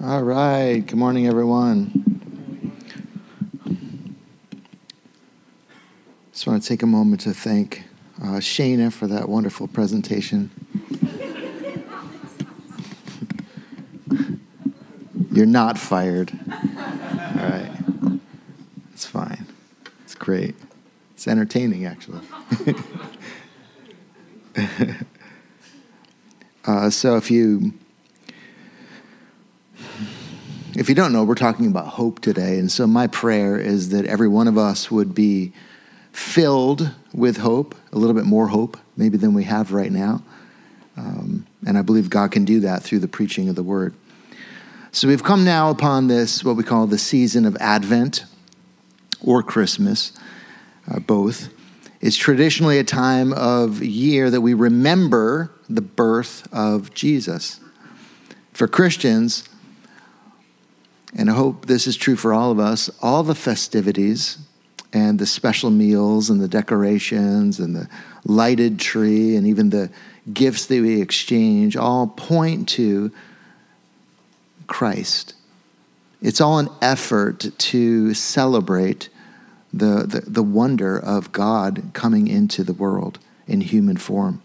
All right. Good morning, everyone. Just want to take a moment to thank uh, Shana for that wonderful presentation. You're not fired. All right. It's fine. It's great. It's entertaining, actually. uh, so if you if you don't know, we're talking about hope today. And so my prayer is that every one of us would be filled with hope, a little bit more hope, maybe than we have right now. Um, and I believe God can do that through the preaching of the word. So we've come now upon this, what we call the season of Advent or Christmas, uh, both. It's traditionally a time of year that we remember the birth of Jesus. For Christians, and I hope this is true for all of us, all the festivities and the special meals and the decorations and the lighted tree and even the gifts that we exchange all point to Christ. It's all an effort to celebrate the, the, the, wonder of God coming into the world in human form.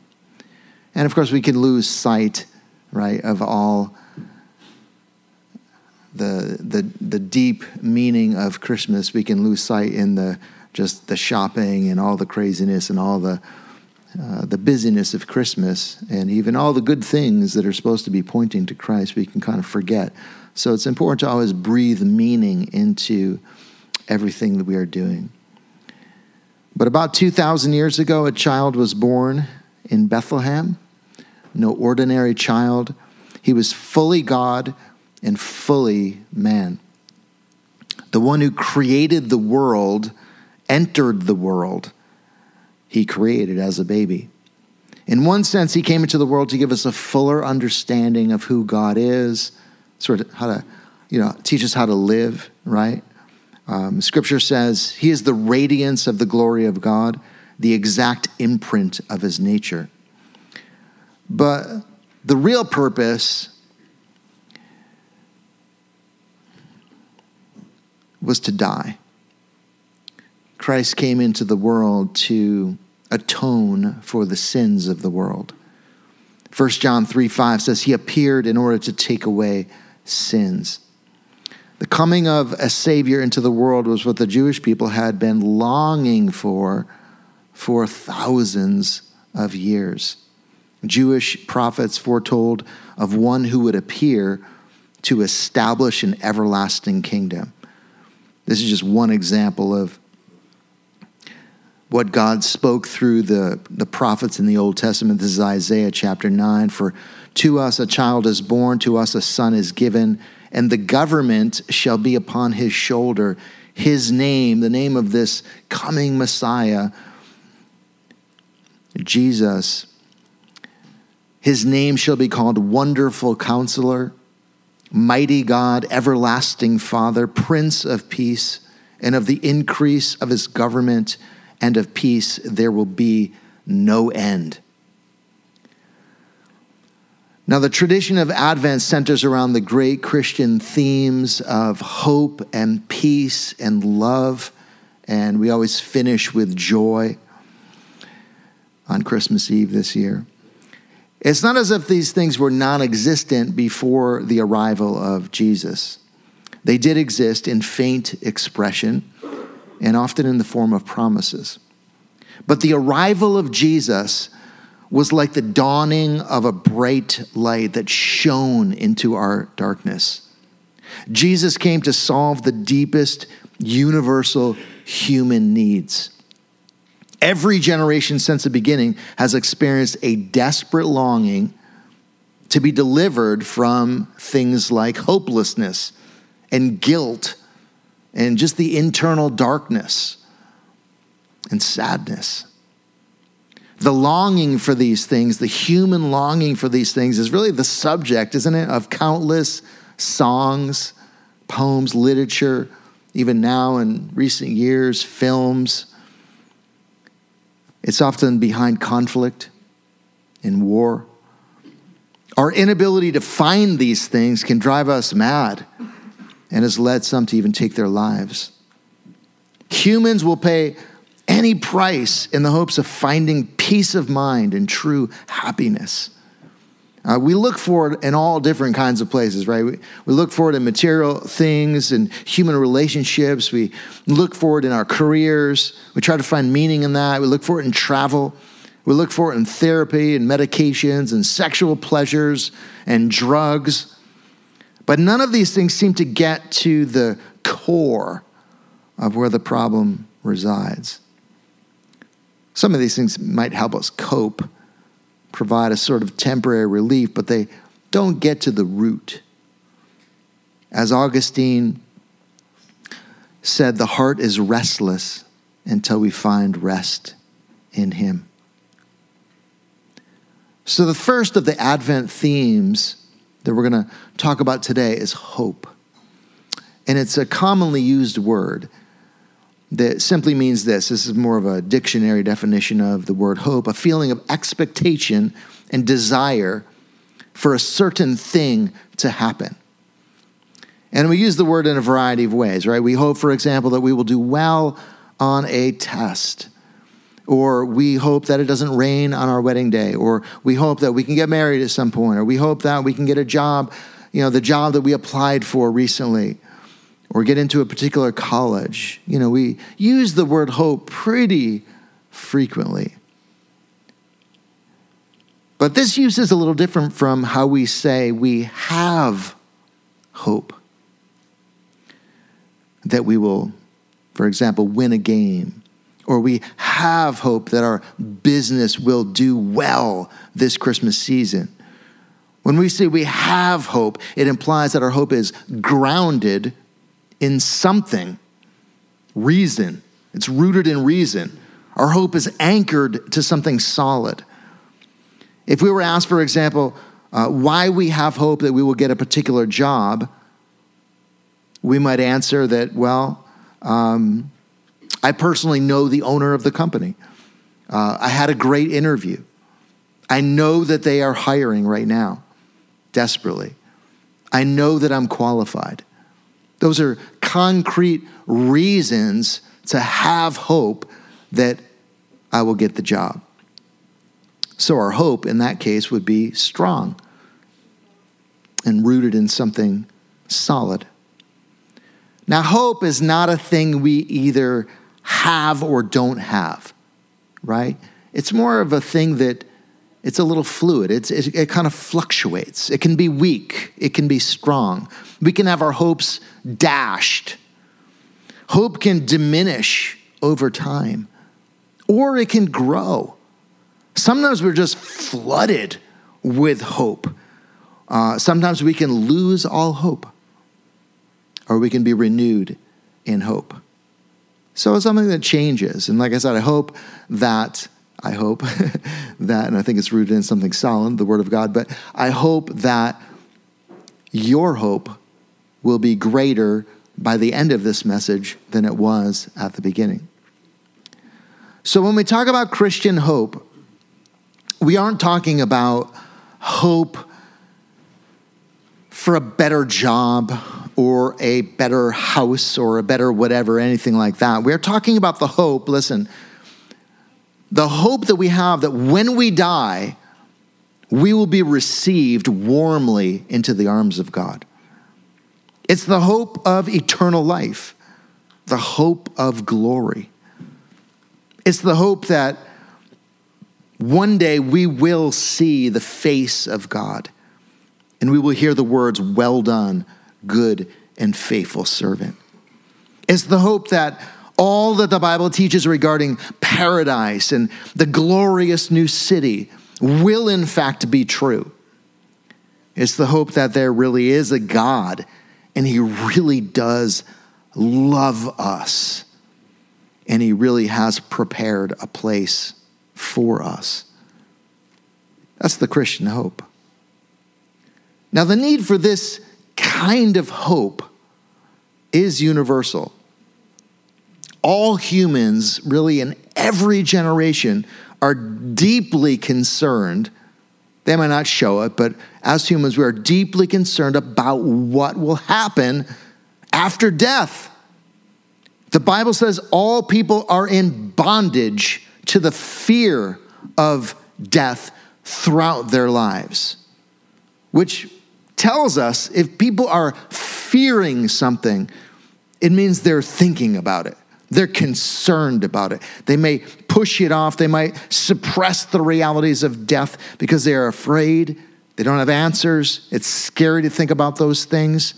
And of course, we can lose sight, right, of all the, the, the deep meaning of Christmas, we can lose sight in the just the shopping and all the craziness and all the uh, the busyness of Christmas and even all the good things that are supposed to be pointing to Christ, we can kind of forget. So it's important to always breathe meaning into everything that we are doing. But about 2,000 years ago, a child was born in Bethlehem. No ordinary child. He was fully God, and fully man. The one who created the world entered the world he created as a baby. In one sense, he came into the world to give us a fuller understanding of who God is, sort of how to, you know, teach us how to live, right? Um, scripture says he is the radiance of the glory of God, the exact imprint of his nature. But the real purpose was to die. Christ came into the world to atone for the sins of the world. 1 John 3 5 says, He appeared in order to take away sins. The coming of a Savior into the world was what the Jewish people had been longing for for thousands of years. Jewish prophets foretold of one who would appear to establish an everlasting kingdom. This is just one example of what God spoke through the, the prophets in the Old Testament. This is Isaiah chapter 9. For to us a child is born, to us a son is given, and the government shall be upon his shoulder. His name, the name of this coming Messiah, Jesus, his name shall be called Wonderful Counselor Mighty God, everlasting Father, Prince of Peace, and of the increase of his government and of peace there will be no end. Now, the tradition of Advent centers around the great Christian themes of hope and peace and love, and we always finish with joy on Christmas Eve this year. It's not as if these things were non existent before the arrival of Jesus. They did exist in faint expression and often in the form of promises. But the arrival of Jesus was like the dawning of a bright light that shone into our darkness. Jesus came to solve the deepest universal human needs. Every generation since the beginning has experienced a desperate longing to be delivered from things like hopelessness and guilt and just the internal darkness and sadness. The longing for these things, the human longing for these things, is really the subject, isn't it, of countless songs, poems, literature, even now in recent years, films it's often behind conflict and war. Our inability to find these things can drive us mad and has led some to even take their lives. Humans will pay any price in the hopes of finding peace of mind and true happiness. Uh, we look for it in all different kinds of places, right? We, we look for it in material things and human relationships. We look for it in our careers. We try to find meaning in that. We look for it in travel. We look for it in therapy and medications and sexual pleasures and drugs. But none of these things seem to get to the core of where the problem resides. Some of these things might help us cope provide a sort of temporary relief, but they don't get to the root. As Augustine said, the heart is restless until we find rest in Him. So, the first of the Advent themes that we're going to talk about today is hope. And it's a commonly used word that simply means this this is more of a dictionary definition of the word hope a feeling of expectation and desire for a certain thing to happen. And we use the word in a variety of ways, right? We hope, for example, that we will do well on a test. Or we hope that it doesn't rain on our wedding day. Or we hope that we can get married at some point. Or we hope that we can get a job, you know, the job that we applied for recently or get into a particular college. You know, we use the word hope pretty frequently. But this use is a little different from how we say we have hope that we will, for example, win a game, or we have hope that our business will do well this Christmas season. When we say we have hope, it implies that our hope is grounded in something, reason. It's rooted in reason. Our hope is anchored to something solid. If we were asked, for example, uh, why we have hope that we will get a particular job, we might answer that, well, um, I personally know the owner of the company. Uh, I had a great interview. I know that they are hiring right now, desperately. I know that I'm qualified. Those are concrete reasons to have hope that I will get the job. So our hope in that case would be strong and rooted in something solid. Now, hope is not a thing we either have or don't have, right? It's more of a thing that it's a little fluid. It's, it, it kind of fluctuates. It can be weak, it can be strong. We can have our hopes dashed. Hope can diminish over time, or it can grow. Sometimes we're just flooded with hope. Uh, sometimes we can lose all hope, or we can be renewed in hope. So it's something that changes. And like I said, I hope that I hope that, and I think it's rooted in something solid, the Word of God, but I hope that your hope will be greater by the end of this message than it was at the beginning. So when we talk about Christian hope, we aren't talking about hope for a better job or a better house or a better whatever, anything like that. We're talking about the hope, listen, the hope that we have that when we die, we will be received warmly into the arms of God. It's the hope of eternal life, the hope of glory. It's the hope that one day we will see the face of God and we will hear the words, Well done, good and faithful servant. It's the hope that all that the Bible teaches regarding paradise and the glorious new city will, in fact, be true. It's the hope that there really is a God and He really does love us and He really has prepared a place for us. That's the Christian hope. Now, the need for this kind of hope is universal all humans, really in every generation, are deeply concerned They might not show it, but as humans, we are deeply concerned about what will happen after death. The Bible says all people are in bondage to the fear of death throughout their lives, which tells us if people are fearing something, it means they're thinking about it. They're concerned about it. They may push it off. They might suppress the realities of death because they are afraid. They don't have answers. It's scary to think about those things.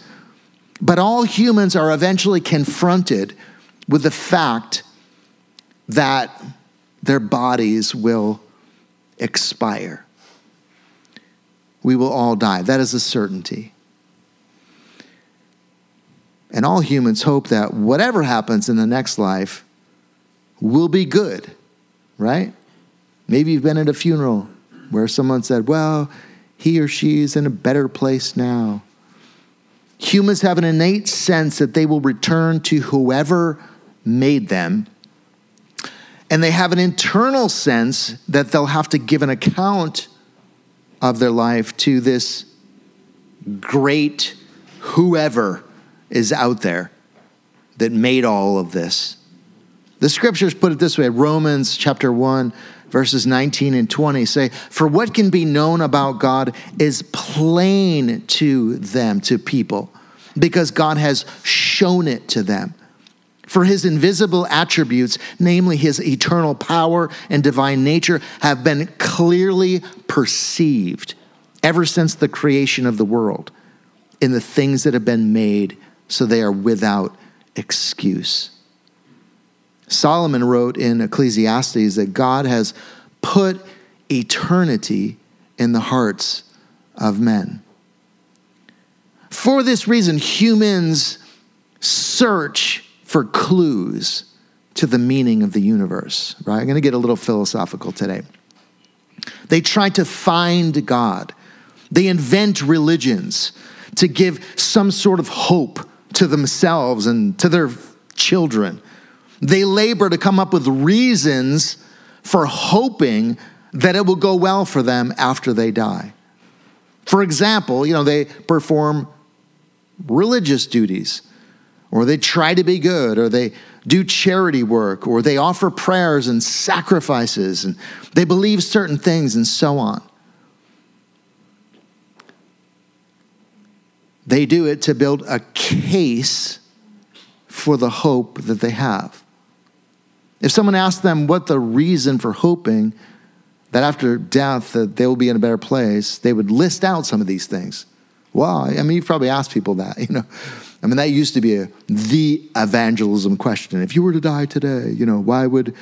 But all humans are eventually confronted with the fact that their bodies will expire. We will all die. That is a certainty. And all humans hope that whatever happens in the next life will be good, right? Maybe you've been at a funeral where someone said, well, he or she is in a better place now. Humans have an innate sense that they will return to whoever made them. And they have an internal sense that they'll have to give an account of their life to this great whoever is out there that made all of this. The scriptures put it this way Romans chapter 1, verses 19 and 20 say, For what can be known about God is plain to them, to people, because God has shown it to them. For his invisible attributes, namely his eternal power and divine nature, have been clearly perceived ever since the creation of the world in the things that have been made so they are without excuse. Solomon wrote in Ecclesiastes that God has put eternity in the hearts of men. For this reason, humans search for clues to the meaning of the universe, right? I'm going to get a little philosophical today. They try to find God. They invent religions to give some sort of hope to themselves and to their children. They labor to come up with reasons for hoping that it will go well for them after they die. For example, you know, they perform religious duties, or they try to be good, or they do charity work, or they offer prayers and sacrifices, and they believe certain things, and so on. They do it to build a case for the hope that they have. If someone asked them what the reason for hoping that after death that they will be in a better place, they would list out some of these things. Why? I mean, you've probably asked people that, you know. I mean, that used to be a, the evangelism question. If you were to die today, you know, why would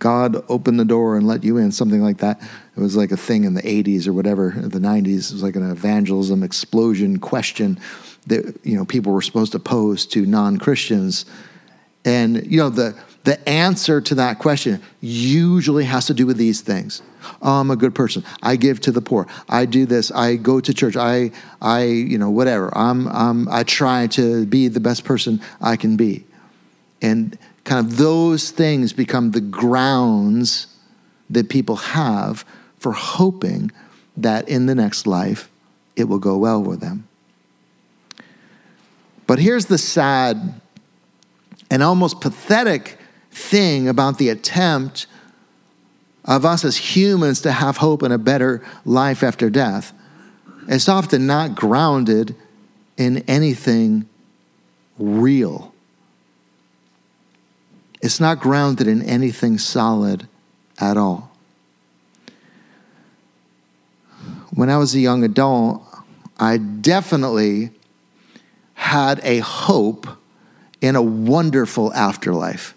God open the door and let you in? Something like that. It was like a thing in the 80s or whatever, the 90s. It was like an evangelism explosion question that, you know, people were supposed to pose to non Christians. And, you know, the, the answer to that question usually has to do with these things. Oh, I'm a good person. I give to the poor. I do this. I go to church. I, I, you know, whatever. I'm, I'm, I try to be the best person I can be. And kind of those things become the grounds that people have for hoping that in the next life it will go well with them. But here's the sad and almost pathetic thing about the attempt of us as humans to have hope in a better life after death. It's often not grounded in anything real. It's not grounded in anything solid at all. When I was a young adult, I definitely had a hope in a wonderful afterlife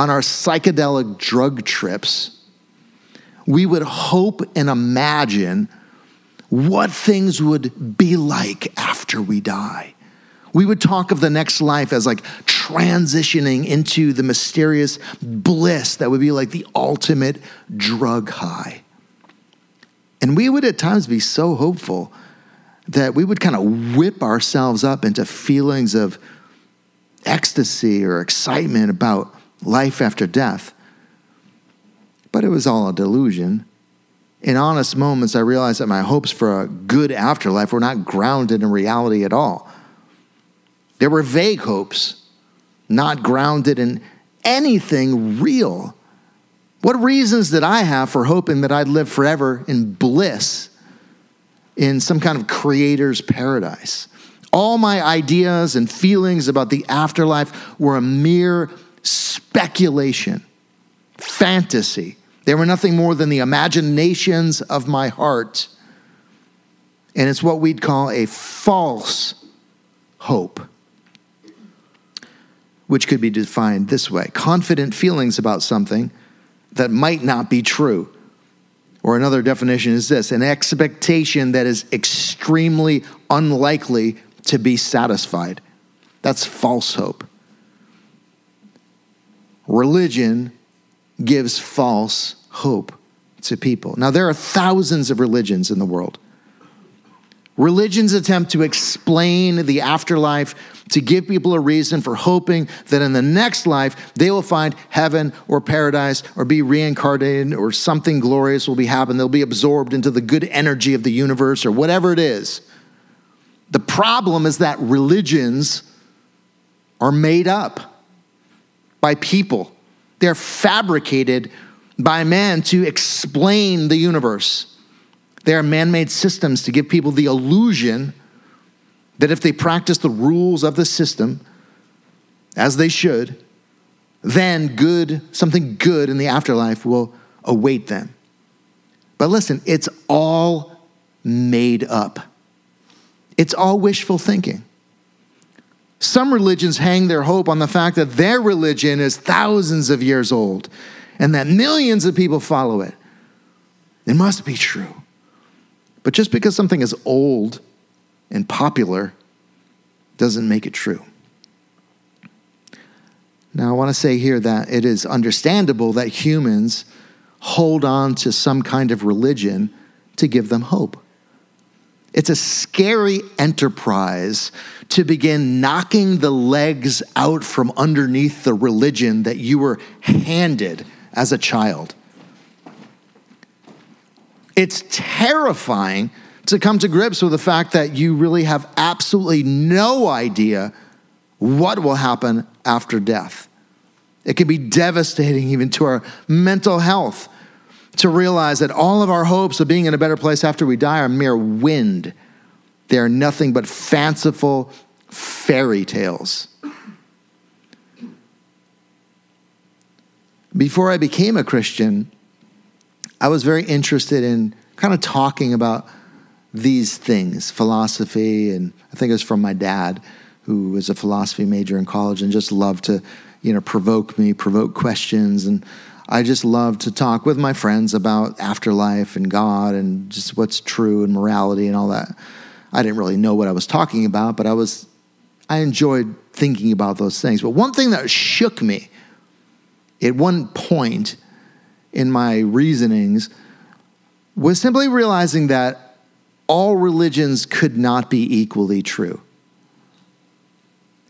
on our psychedelic drug trips, we would hope and imagine what things would be like after we die. We would talk of the next life as like transitioning into the mysterious bliss that would be like the ultimate drug high. And we would at times be so hopeful that we would kind of whip ourselves up into feelings of ecstasy or excitement about life after death. But it was all a delusion. in honest moments, I realized that my hopes for a good afterlife were not grounded in reality at all. There were vague hopes, not grounded in anything real. What reasons did I have for hoping that I'd live forever in bliss in some kind of creator's paradise? All my ideas and feelings about the afterlife were a mere speculation, fantasy. They were nothing more than the imaginations of my heart. And it's what we'd call a false hope, which could be defined this way confident feelings about something that might not be true. Or another definition is this an expectation that is extremely unlikely to be satisfied. That's false hope. Religion gives false hope to people. Now, there are thousands of religions in the world. Religions attempt to explain the afterlife, to give people a reason for hoping that in the next life they will find heaven or paradise or be reincarnated or something glorious will be happen. They'll be absorbed into the good energy of the universe or whatever it is. The problem is that religions are made up by people, they're fabricated by man to explain the universe. They are man made systems to give people the illusion that if they practice the rules of the system as they should, then good, something good in the afterlife will await them. But listen, it's all made up. It's all wishful thinking. Some religions hang their hope on the fact that their religion is thousands of years old and that millions of people follow it. It must be true. But just because something is old and popular doesn't make it true. Now, I want to say here that it is understandable that humans hold on to some kind of religion to give them hope. It's a scary enterprise to begin knocking the legs out from underneath the religion that you were handed as a child. It's terrifying to come to grips with the fact that you really have absolutely no idea what will happen after death. It can be devastating even to our mental health to realize that all of our hopes of being in a better place after we die are mere wind. They are nothing but fanciful fairy tales. Before I became a Christian, I was very interested in kind of talking about these things philosophy, and I think it was from my dad, who was a philosophy major in college and just loved to, you know, provoke me, provoke questions. And I just loved to talk with my friends about afterlife and God and just what's true and morality and all that. I didn't really know what I was talking about, but I was, I enjoyed thinking about those things. But one thing that shook me at one point in my reasonings was simply realizing that all religions could not be equally true.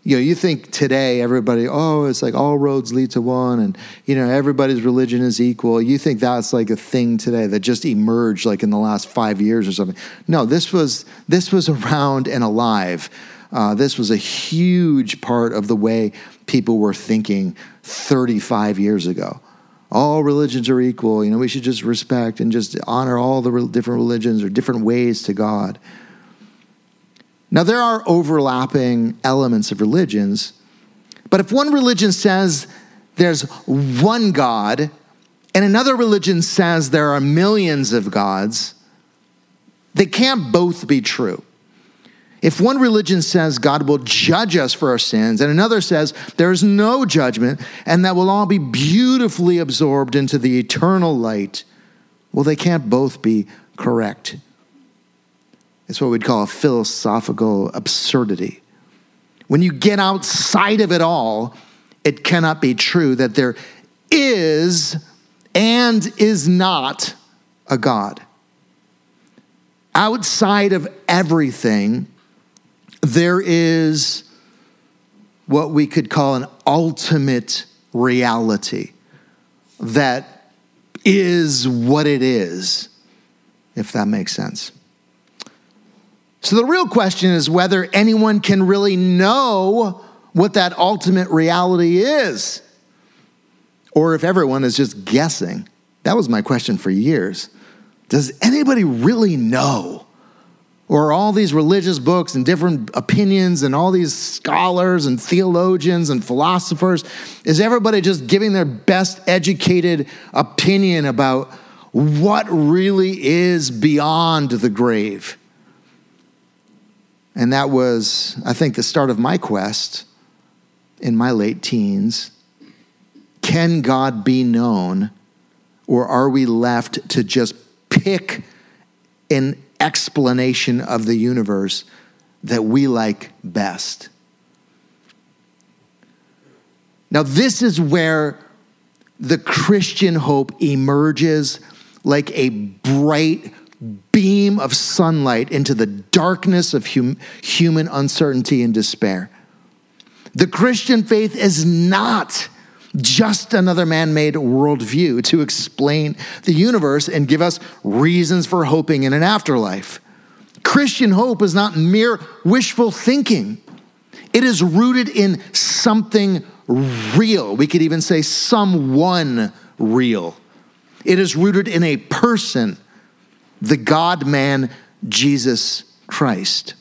You know, you think today everybody, oh, it's like all roads lead to one, and you know, everybody's religion is equal. You think that's like a thing today that just emerged like in the last five years or something. No, this was this was around and alive. Uh, this was a huge part of the way people were thinking 35 years ago. All religions are equal. You know, we should just respect and just honor all the different religions or different ways to God. Now, there are overlapping elements of religions, but if one religion says there's one God and another religion says there are millions of gods, they can't both be true. If one religion says God will judge us for our sins, and another says there's no judgment, and that we'll all be beautifully absorbed into the eternal light, well, they can't both be correct. It's what we'd call a philosophical absurdity. When you get outside of it all, it cannot be true that there is and is not a God. Outside of everything, there is what we could call an ultimate reality that is what it is. if that makes sense. So the real question is whether anyone can really know what that ultimate reality is, or if everyone is just guessing. That was my question for years. Does anybody really know? Or all these religious books and different opinions and all these scholars and theologians and philosophers, is everybody just giving their best educated opinion about what really is beyond the grave? And that was, I think, the start of my quest in my late teens. Can God be known, or are we left to just pick an explanation of the universe that we like best? Now, this is where the Christian hope emerges like a bright beam of sunlight into the darkness of hum- human uncertainty and despair. The Christian faith is not just another man made worldview to explain the universe and give us reasons for hoping in an afterlife. Christian hope is not mere wishful thinking, it is rooted in something real. We could even say someone real. It is rooted in a person, the God man, Jesus Christ.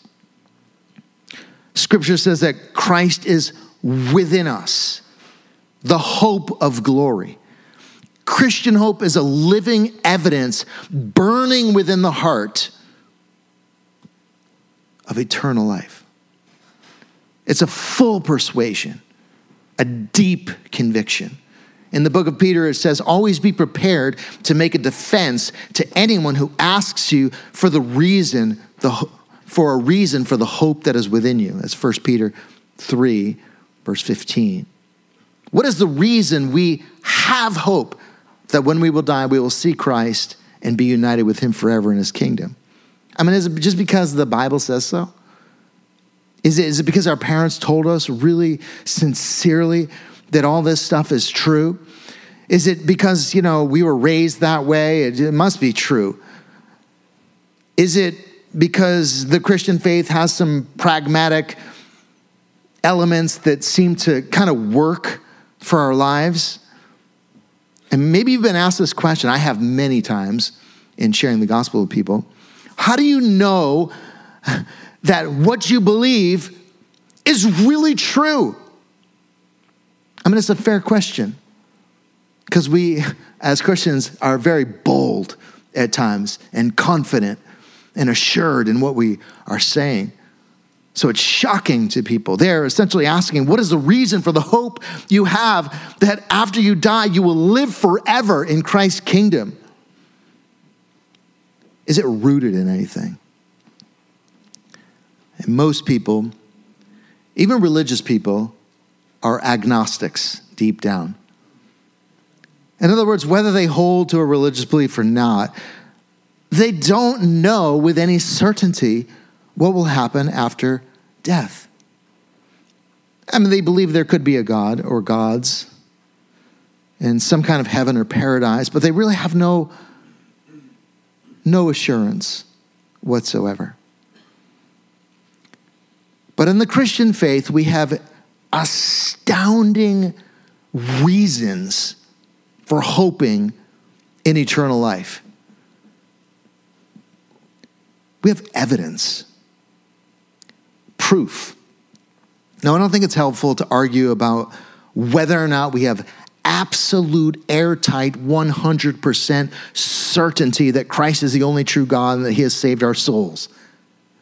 Scripture says that Christ is within us the hope of glory. Christian hope is a living evidence burning within the heart of eternal life. It's a full persuasion, a deep conviction. In the book of Peter, it says, Always be prepared to make a defense to anyone who asks you for the reason, the, for a reason for the hope that is within you. That's 1 Peter 3, verse 15. What is the reason we have hope that when we will die, we will see Christ and be united with him forever in his kingdom? I mean, is it just because the Bible says so? Is it, is it because our parents told us really sincerely that all this stuff is true? Is it because, you know, we were raised that way? It, it must be true. Is it because the Christian faith has some pragmatic elements that seem to kind of work for our lives? And maybe you've been asked this question. I have many times in sharing the gospel with people. How do you know that what you believe is really true? I mean, it's a fair question because we, as Christians, are very bold at times and confident and assured in what we are saying. So it's shocking to people. They're essentially asking, What is the reason for the hope you have that after you die, you will live forever in Christ's kingdom? Is it rooted in anything? And most people, even religious people, are agnostics deep down. In other words, whether they hold to a religious belief or not, they don't know with any certainty what will happen after death. I mean, they believe there could be a God or gods in some kind of heaven or paradise, but they really have no, no assurance whatsoever. But in the Christian faith, we have astounding reasons for hoping in eternal life. We have evidence proof. Now, I don't think it's helpful to argue about whether or not we have absolute, airtight, 100% certainty that Christ is the only true God and that He has saved our souls.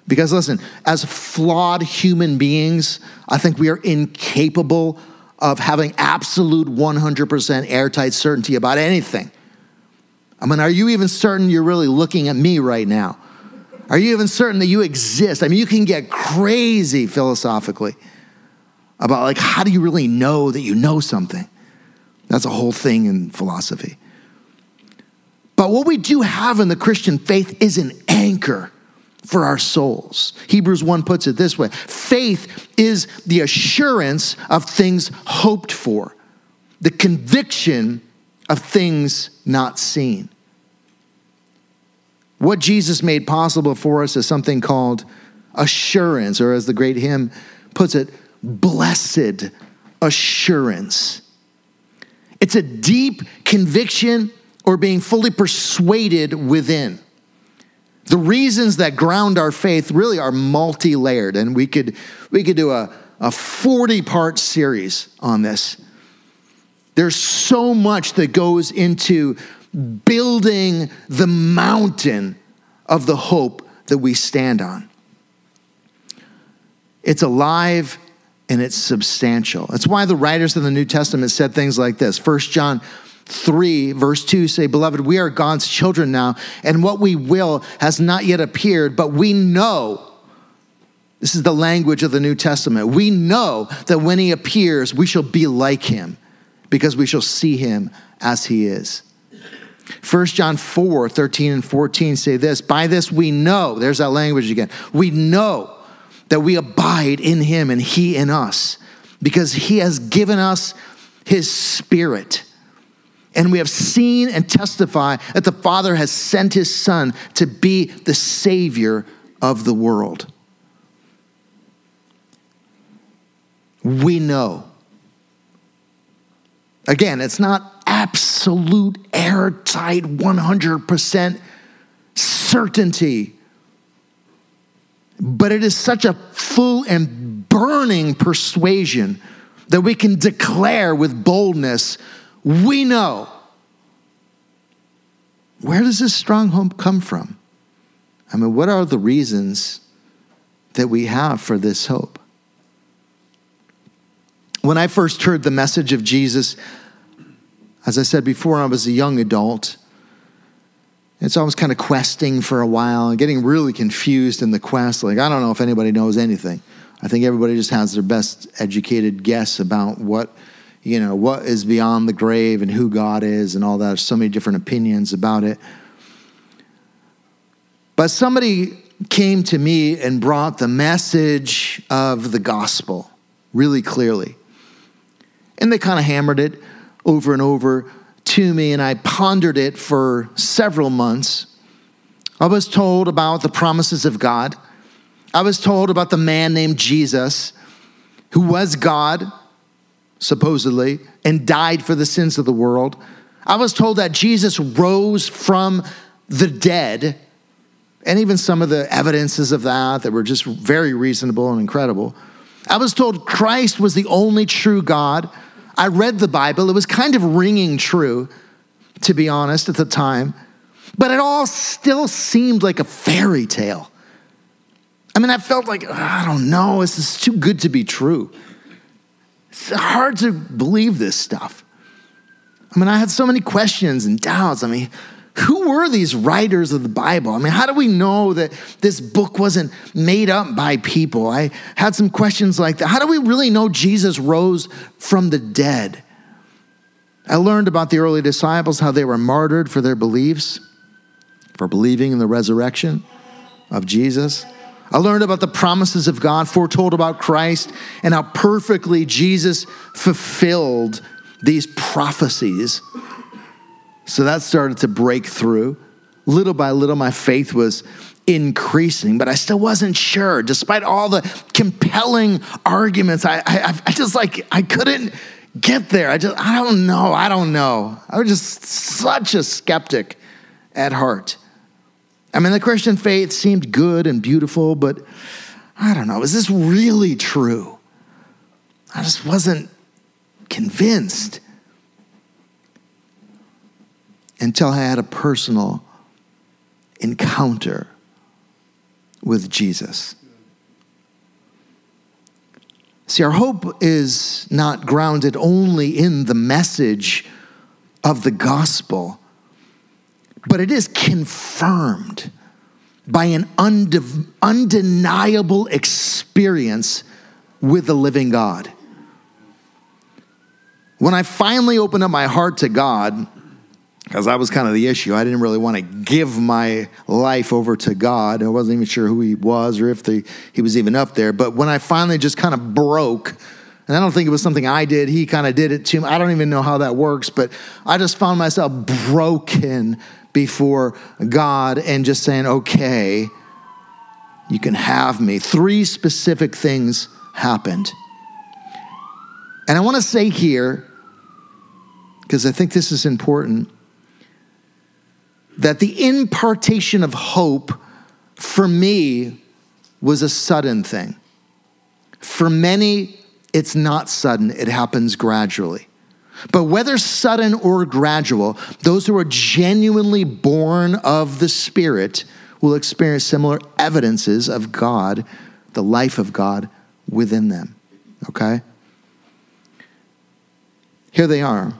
Because listen, as flawed human beings, I think we are incapable of having absolute 100% airtight certainty about anything. I mean, are you even certain you're really looking at me right now? Are you even certain that you exist? I mean, you can get crazy philosophically about like how do you really know that you know something? That's a whole thing in philosophy. But what we do have in the Christian faith is an anchor for our souls. Hebrews 1 puts it this way faith is the assurance of things hoped for, the conviction of things not seen. What Jesus made possible for us is something called assurance, or as the great hymn puts it, blessed assurance. It's a deep conviction or being fully persuaded within. The reasons that ground our faith really are multi layered, and we could, we could do a, a 40 part series on this. There's so much that goes into building the mountain of the hope that we stand on. It's alive and it's substantial. That's why the writers of the New Testament said things like this. 1 John 3, verse 2 say, Beloved, we are God's children now, and what we will has not yet appeared, but we know. This is the language of the New Testament. We know that when he appears, we shall be like him because we shall see him as he is. 1 John 4, 13 and 14 say this By this we know, there's that language again. We know that we abide in him and he in us because he has given us his spirit. And we have seen and testify that the Father has sent his Son to be the Savior of the world. We know. Again, it's not absolute, airtight, 100% certainty but it is such a full and burning persuasion that we can declare with boldness we know. Where does this strong hope come from? I mean, what are the reasons that we have for this hope? When I first heard the message of Jesus, as I said before, I was a young adult. And so I was kind of questing for a while and getting really confused in the quest. Like, I don't know if anybody knows anything. I think everybody just has their best educated guess about what, you know, what is beyond the grave and who God is and all that. There's so many different opinions about it. But somebody came to me and brought the message of the gospel really clearly. And they kind of hammered it over and over to me and I pondered it for several months. I was told about the promises of God. I was told about the man named Jesus who was God, supposedly, and died for the sins of the world. I was told that Jesus rose from the dead, and even some of the evidences of that that were just very reasonable and incredible. I was told Christ was the only true God I read the Bible. It was kind of ringing true, to be honest, at the time. But it all still seemed like a fairy tale. I mean, I felt like, I don't know, this is too good to be true. It's hard to believe this stuff. I mean, I had so many questions and doubts. I mean, who were these writers of the Bible? I mean, how do we know that this book wasn't made up by people? I had some questions like that. How do we really know Jesus rose from the dead? I learned about the early disciples, how they were martyred for their beliefs, for believing in the resurrection of Jesus. I learned about the promises of God foretold about Christ and how perfectly Jesus fulfilled these prophecies so that started to break through. Little by little, my faith was increasing, but I still wasn't sure. Despite all the compelling arguments, I, I, I just like, I couldn't get there. I just, I don't know. I don't know. I was just such a skeptic at heart. I mean, the Christian faith seemed good and beautiful, but I don't know. Is this really true? I just wasn't convinced until I had a personal encounter with Jesus. See, our hope is not grounded only in the message of the gospel, but it is confirmed by an unde- undeniable experience with the living God. When I finally opened up my heart to God, because that was kind of the issue. I didn't really want to give my life over to God. I wasn't even sure who He was or if the, He was even up there. But when I finally just kind of broke, and I don't think it was something I did, He kind of did it to me. I don't even know how that works, but I just found myself broken before God and just saying, okay, you can have me. Three specific things happened. And I want to say here, because I think this is important, that the impartation of hope for me was a sudden thing. For many, it's not sudden, it happens gradually. But whether sudden or gradual, those who are genuinely born of the Spirit will experience similar evidences of God, the life of God within them. Okay? Here they are.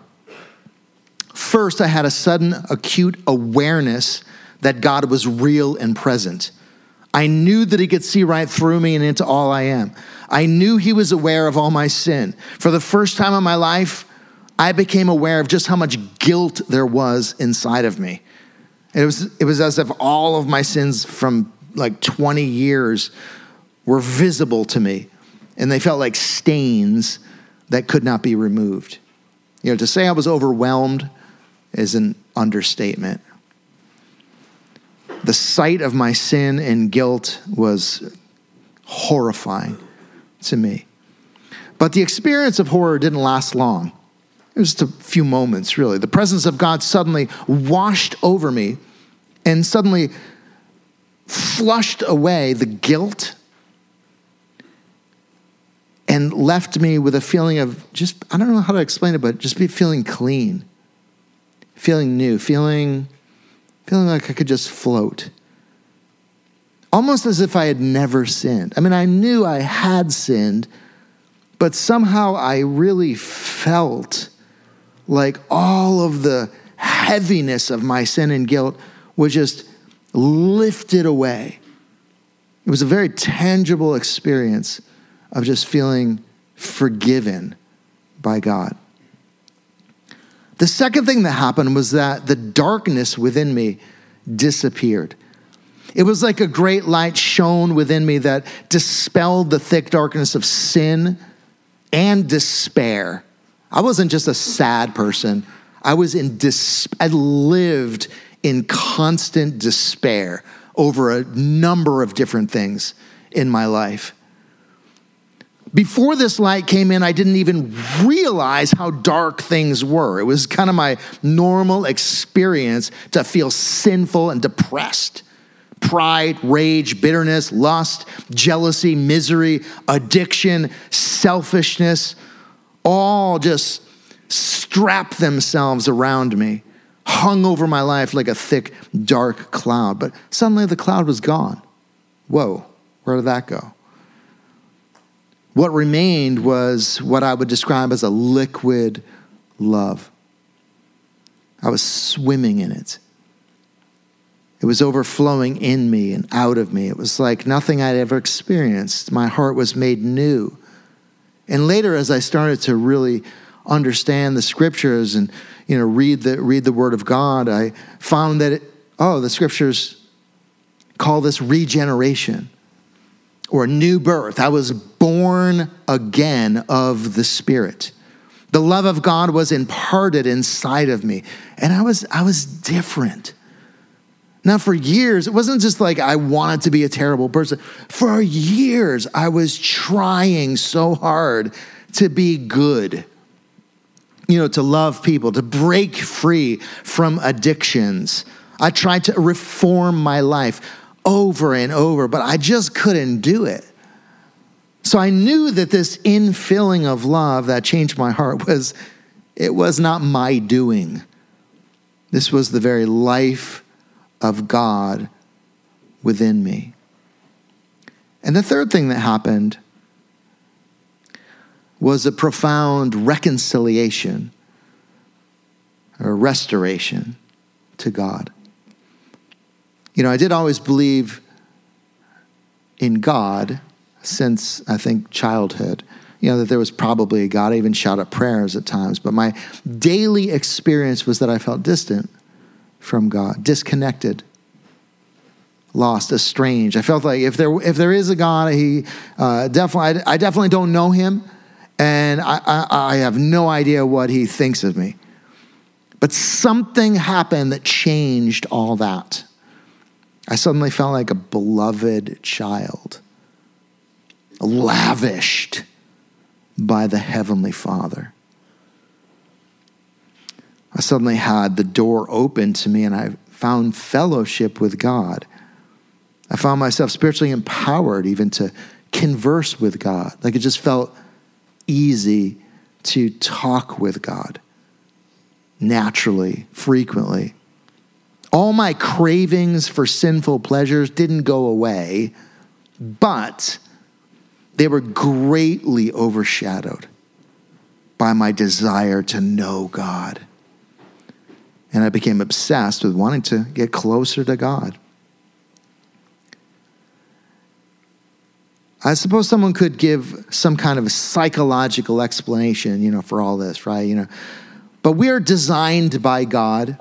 First, I had a sudden acute awareness that God was real and present. I knew that He could see right through me and into all I am. I knew He was aware of all my sin. For the first time in my life, I became aware of just how much guilt there was inside of me. It was, it was as if all of my sins from like 20 years were visible to me, and they felt like stains that could not be removed. You know, to say I was overwhelmed is an understatement. The sight of my sin and guilt was horrifying to me. But the experience of horror didn't last long. It was just a few moments, really. The presence of God suddenly washed over me and suddenly flushed away the guilt and left me with a feeling of just, I don't know how to explain it, but just be feeling clean, feeling new, feeling, feeling like I could just float. Almost as if I had never sinned. I mean, I knew I had sinned, but somehow I really felt like all of the heaviness of my sin and guilt was just lifted away. It was a very tangible experience of just feeling forgiven by God. The second thing that happened was that the darkness within me disappeared. It was like a great light shone within me that dispelled the thick darkness of sin and despair. I wasn't just a sad person. I was in dis- I lived in constant despair over a number of different things in my life. Before this light came in, I didn't even realize how dark things were. It was kind of my normal experience to feel sinful and depressed. Pride, rage, bitterness, lust, jealousy, misery, addiction, selfishness, all just strapped themselves around me, hung over my life like a thick, dark cloud. But suddenly the cloud was gone. Whoa, where did that go? What remained was what I would describe as a liquid love. I was swimming in it. It was overflowing in me and out of me. It was like nothing I'd ever experienced. My heart was made new. And later, as I started to really understand the scriptures and you know read the read the Word of God, I found that it, oh, the scriptures call this regeneration or new birth. I was born again of the Spirit. The love of God was imparted inside of me, and I was I was different. Now, for years, it wasn't just like I wanted to be a terrible person. For years, I was trying so hard to be good, you know, to love people, to break free from addictions. I tried to reform my life over and over, but I just couldn't do it. So I knew that this infilling of love that changed my heart was it was not my doing. This was the very life of God within me. And the third thing that happened was a profound reconciliation or restoration to God. You know, I did always believe in God since I think childhood. You know, that there was probably a God. I even shouted prayers at times, but my daily experience was that I felt distant from God, disconnected, lost, estranged. I felt like if there if there is a God, he uh, definitely I, I, definitely don't know him, and I, I, I have no idea what he thinks of me. But something happened that changed all that. I suddenly felt like a beloved child, lavished by the Heavenly Father. I suddenly had the door open to me and I found fellowship with God. I found myself spiritually empowered even to converse with God. Like it just felt easy to talk with God naturally, frequently. All my cravings for sinful pleasures didn't go away, but they were greatly overshadowed by my desire to know God. And I became obsessed with wanting to get closer to God. I suppose someone could give some kind of psychological explanation, you know, for all this, right? You know, but we are designed by God,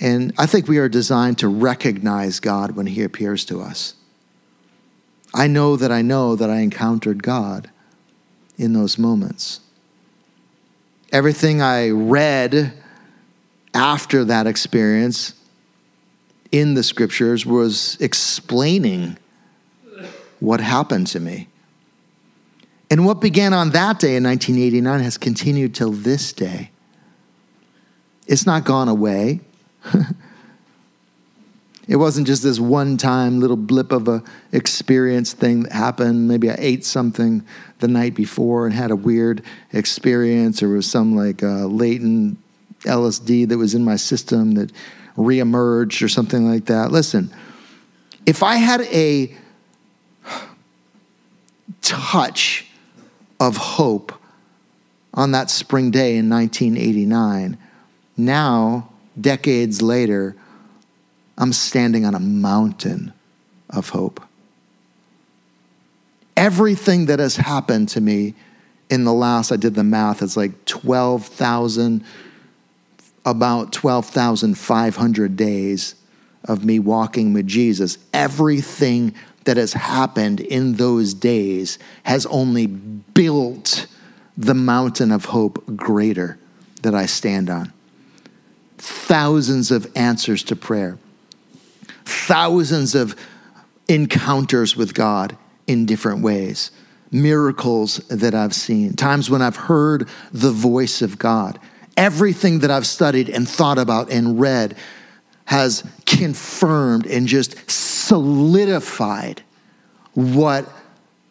and I think we are designed to recognize God when He appears to us. I know that I know that I encountered God in those moments. Everything I read after that experience in the scriptures was explaining what happened to me. And what began on that day in 1989 has continued till this day. It's not gone away. it wasn't just this one time little blip of a experience thing that happened. Maybe I ate something the night before and had a weird experience, or was some like uh, latent LSD that was in my system that reemerged or something like that. Listen, if I had a touch of hope on that spring day in 1989, now, decades later, I'm standing on a mountain of hope. Everything that has happened to me in the last, I did the math, it's like 12,000 about 12,500 days of me walking with Jesus, everything that has happened in those days has only built the mountain of hope greater that I stand on. Thousands of answers to prayer, thousands of encounters with God in different ways, miracles that I've seen, times when I've heard the voice of God Everything that I've studied and thought about and read has confirmed and just solidified what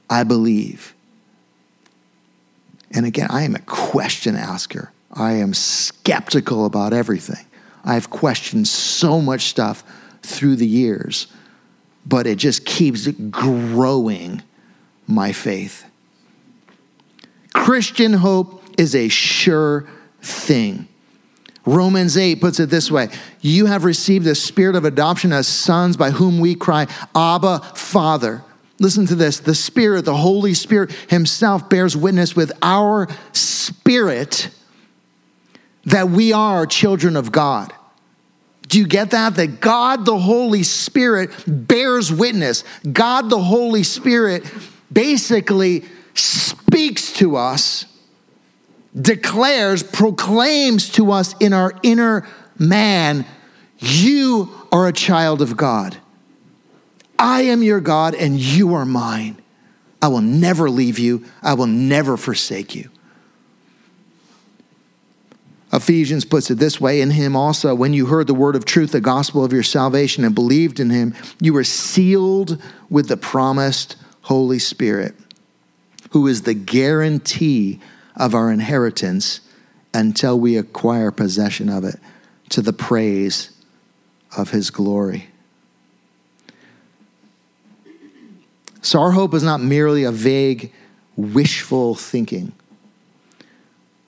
I believe. And again, I am a question asker. I am skeptical about everything. I've questioned so much stuff through the years, but it just keeps growing my faith. Christian hope is a sure thing. Romans 8 puts it this way You have received the spirit of adoption as sons by whom we cry, Abba, Father. Listen to this the Spirit, the Holy Spirit Himself bears witness with our spirit that we are children of God. Do you get that? That God the Holy Spirit bears witness. God the Holy Spirit basically speaks to us declares, proclaims to us in our inner man, You are a child of God. I am your God and you are mine. I will never leave you, I will never forsake you. Ephesians puts it this way In him also, when you heard the word of truth, the gospel of your salvation, and believed in him, you were sealed with the promised Holy Spirit, who is the guarantee of our inheritance until we acquire possession of it to the praise of his glory. So, our hope is not merely a vague, wishful thinking.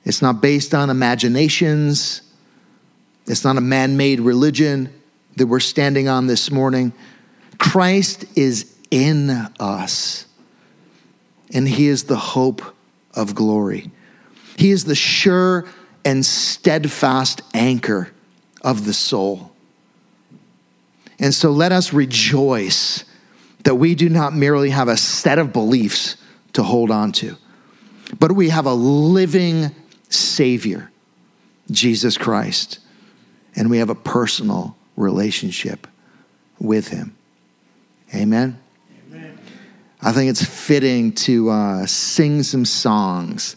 It's not based on imaginations. It's not a man made religion that we're standing on this morning. Christ is in us, and he is the hope of glory. He is the sure and steadfast anchor of the soul. And so let us rejoice that we do not merely have a set of beliefs to hold on to, but we have a living Savior Jesus Christ, and we have a personal relationship with him. Amen. Amen. I think it's fitting to uh, sing some songs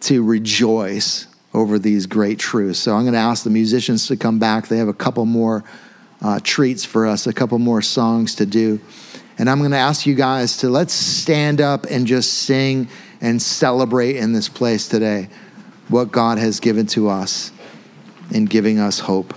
to rejoice over these great truths. So I'm going to ask the musicians to come back. They have a couple more uh, treats for us, a couple more songs to do. And I'm going to ask you guys to let's stand up and just sing and celebrate in this place today what God has given to us in giving us hope.